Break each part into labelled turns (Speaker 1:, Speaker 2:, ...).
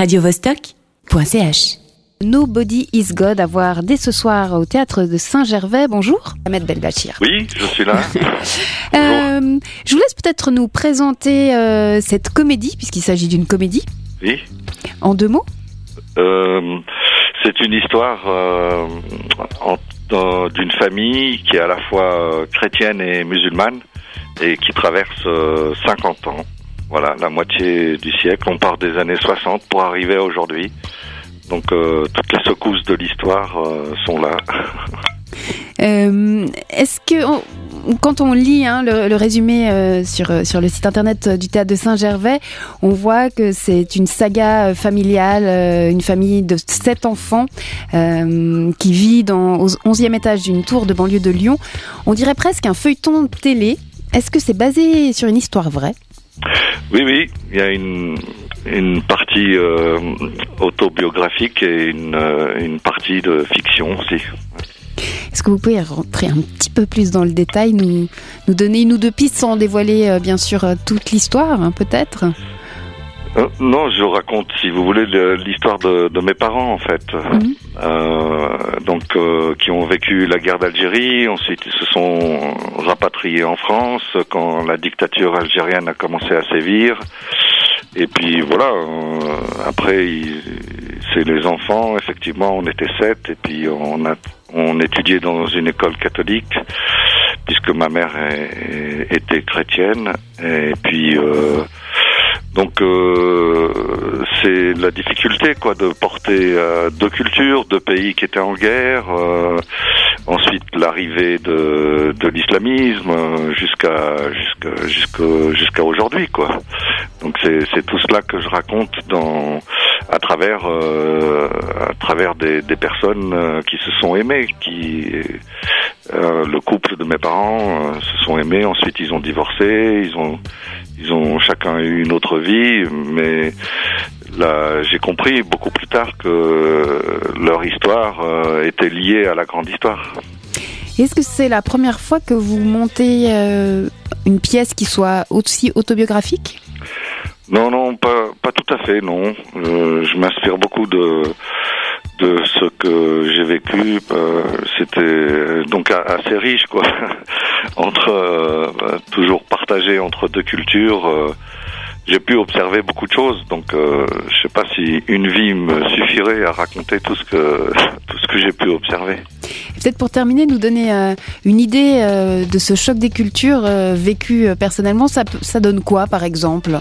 Speaker 1: radiovostok.ch.
Speaker 2: Nobody is God à voir dès ce soir au théâtre de Saint-Gervais. Bonjour, Ahmed Belbachir.
Speaker 3: Oui, je suis là.
Speaker 2: Euh, je vous laisse peut-être nous présenter euh, cette comédie, puisqu'il s'agit d'une comédie,
Speaker 3: oui.
Speaker 2: en deux mots.
Speaker 3: Euh, c'est une histoire euh, d'une famille qui est à la fois chrétienne et musulmane et qui traverse euh, 50 ans. Voilà, la moitié du siècle. On part des années 60 pour arriver à aujourd'hui. Donc euh, toutes les secousses de l'histoire euh, sont là.
Speaker 2: Euh, Est-ce que quand on lit hein, le, le résumé sur, sur le site internet du théâtre de Saint-Gervais, on voit que c'est une saga familiale, une famille de sept enfants qui vit dans, au 11e étage d'une tour de banlieue de Lyon. On dirait presque un feuilleton télé. Est-ce que c'est basé sur une histoire vraie?
Speaker 3: Oui, oui, il y a une, une partie euh, autobiographique et une, euh, une partie de fiction aussi.
Speaker 2: Est-ce que vous pouvez rentrer un petit peu plus dans le détail, nous, nous donner une ou deux pistes sans dévoiler euh, bien sûr toute l'histoire, hein, peut-être?
Speaker 3: Euh, non, je raconte, si vous voulez, le- l'histoire de, de mes parents, en fait.
Speaker 2: Mhm.
Speaker 3: Euh, donc, euh, qui ont vécu la guerre d'Algérie. Ensuite, ils se sont rapatriés en France quand la dictature algérienne a commencé à sévir. Et puis voilà. euh, après, c'est les enfants. Effectivement, on était sept. Et puis on a on étudiait dans une école catholique puisque ma mère est- était chrétienne. Et puis euh, donc euh, c'est la difficulté quoi de porter euh, deux cultures, deux pays qui étaient en guerre. euh, ensuite l'arrivée de, de l'islamisme jusqu'à jusqu'à jusqu'à aujourd'hui quoi. Donc c'est c'est tout cela que je raconte dans à travers euh, à travers des, des personnes euh, qui se sont aimées, qui euh, le couple de mes parents euh, se sont aimés, ensuite ils ont divorcé, ils ont ils ont chacun eu une autre vie, mais là j'ai compris beaucoup plus tard que leur histoire euh, était liée à la grande histoire.
Speaker 2: Est-ce que c'est la première fois que vous montez une pièce qui soit aussi autobiographique?
Speaker 3: Non, non, pas, pas tout à fait, non. Je m'inspire beaucoup de de ce que j'ai vécu. Euh, C'était euh, donc assez riche, quoi. entre euh, toujours partagé entre deux cultures. euh, j'ai pu observer beaucoup de choses, donc je sais pas si une vie me suffirait à raconter tout ce que tout ce que j'ai pu observer.
Speaker 2: Peut-être pour terminer, nous donner une idée de ce choc des cultures vécu personnellement, ça, ça donne quoi par exemple?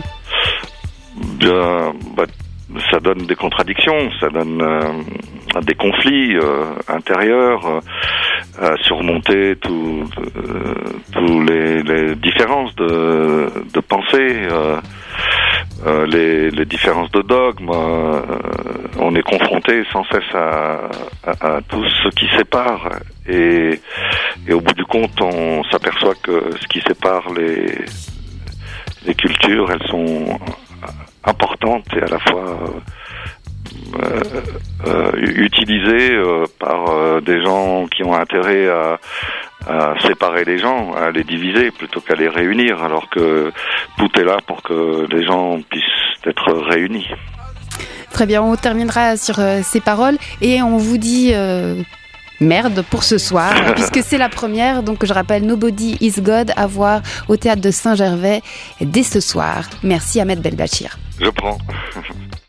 Speaker 3: Bien, bah, ça donne des contradictions, ça donne euh, des conflits euh, intérieurs, euh, à surmonter tout, euh, tous les, les différences de, de pensée, euh, les, les différences de dogmes. euh, on est confronté sans cesse à, à, à tout ce qui sépare, et, et au bout du compte, on s'aperçoit que ce qui sépare les les cultures, elles sont et à la fois euh, euh, euh, par euh, des gens qui ont intérêt à, à séparer les gens, à les diviser plutôt qu'à les réunir, alors que tout est là pour que les gens puissent être réunis.
Speaker 2: Très bien, on terminera sur ces paroles et on vous dit merde pour ce soir, puisque c'est la première. Donc je rappelle Nobody is God à voir au théâtre de Saint-Gervais dès ce soir. Merci Ahmed Belbachir.
Speaker 3: Je prends.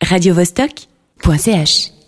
Speaker 1: radiovostok.ch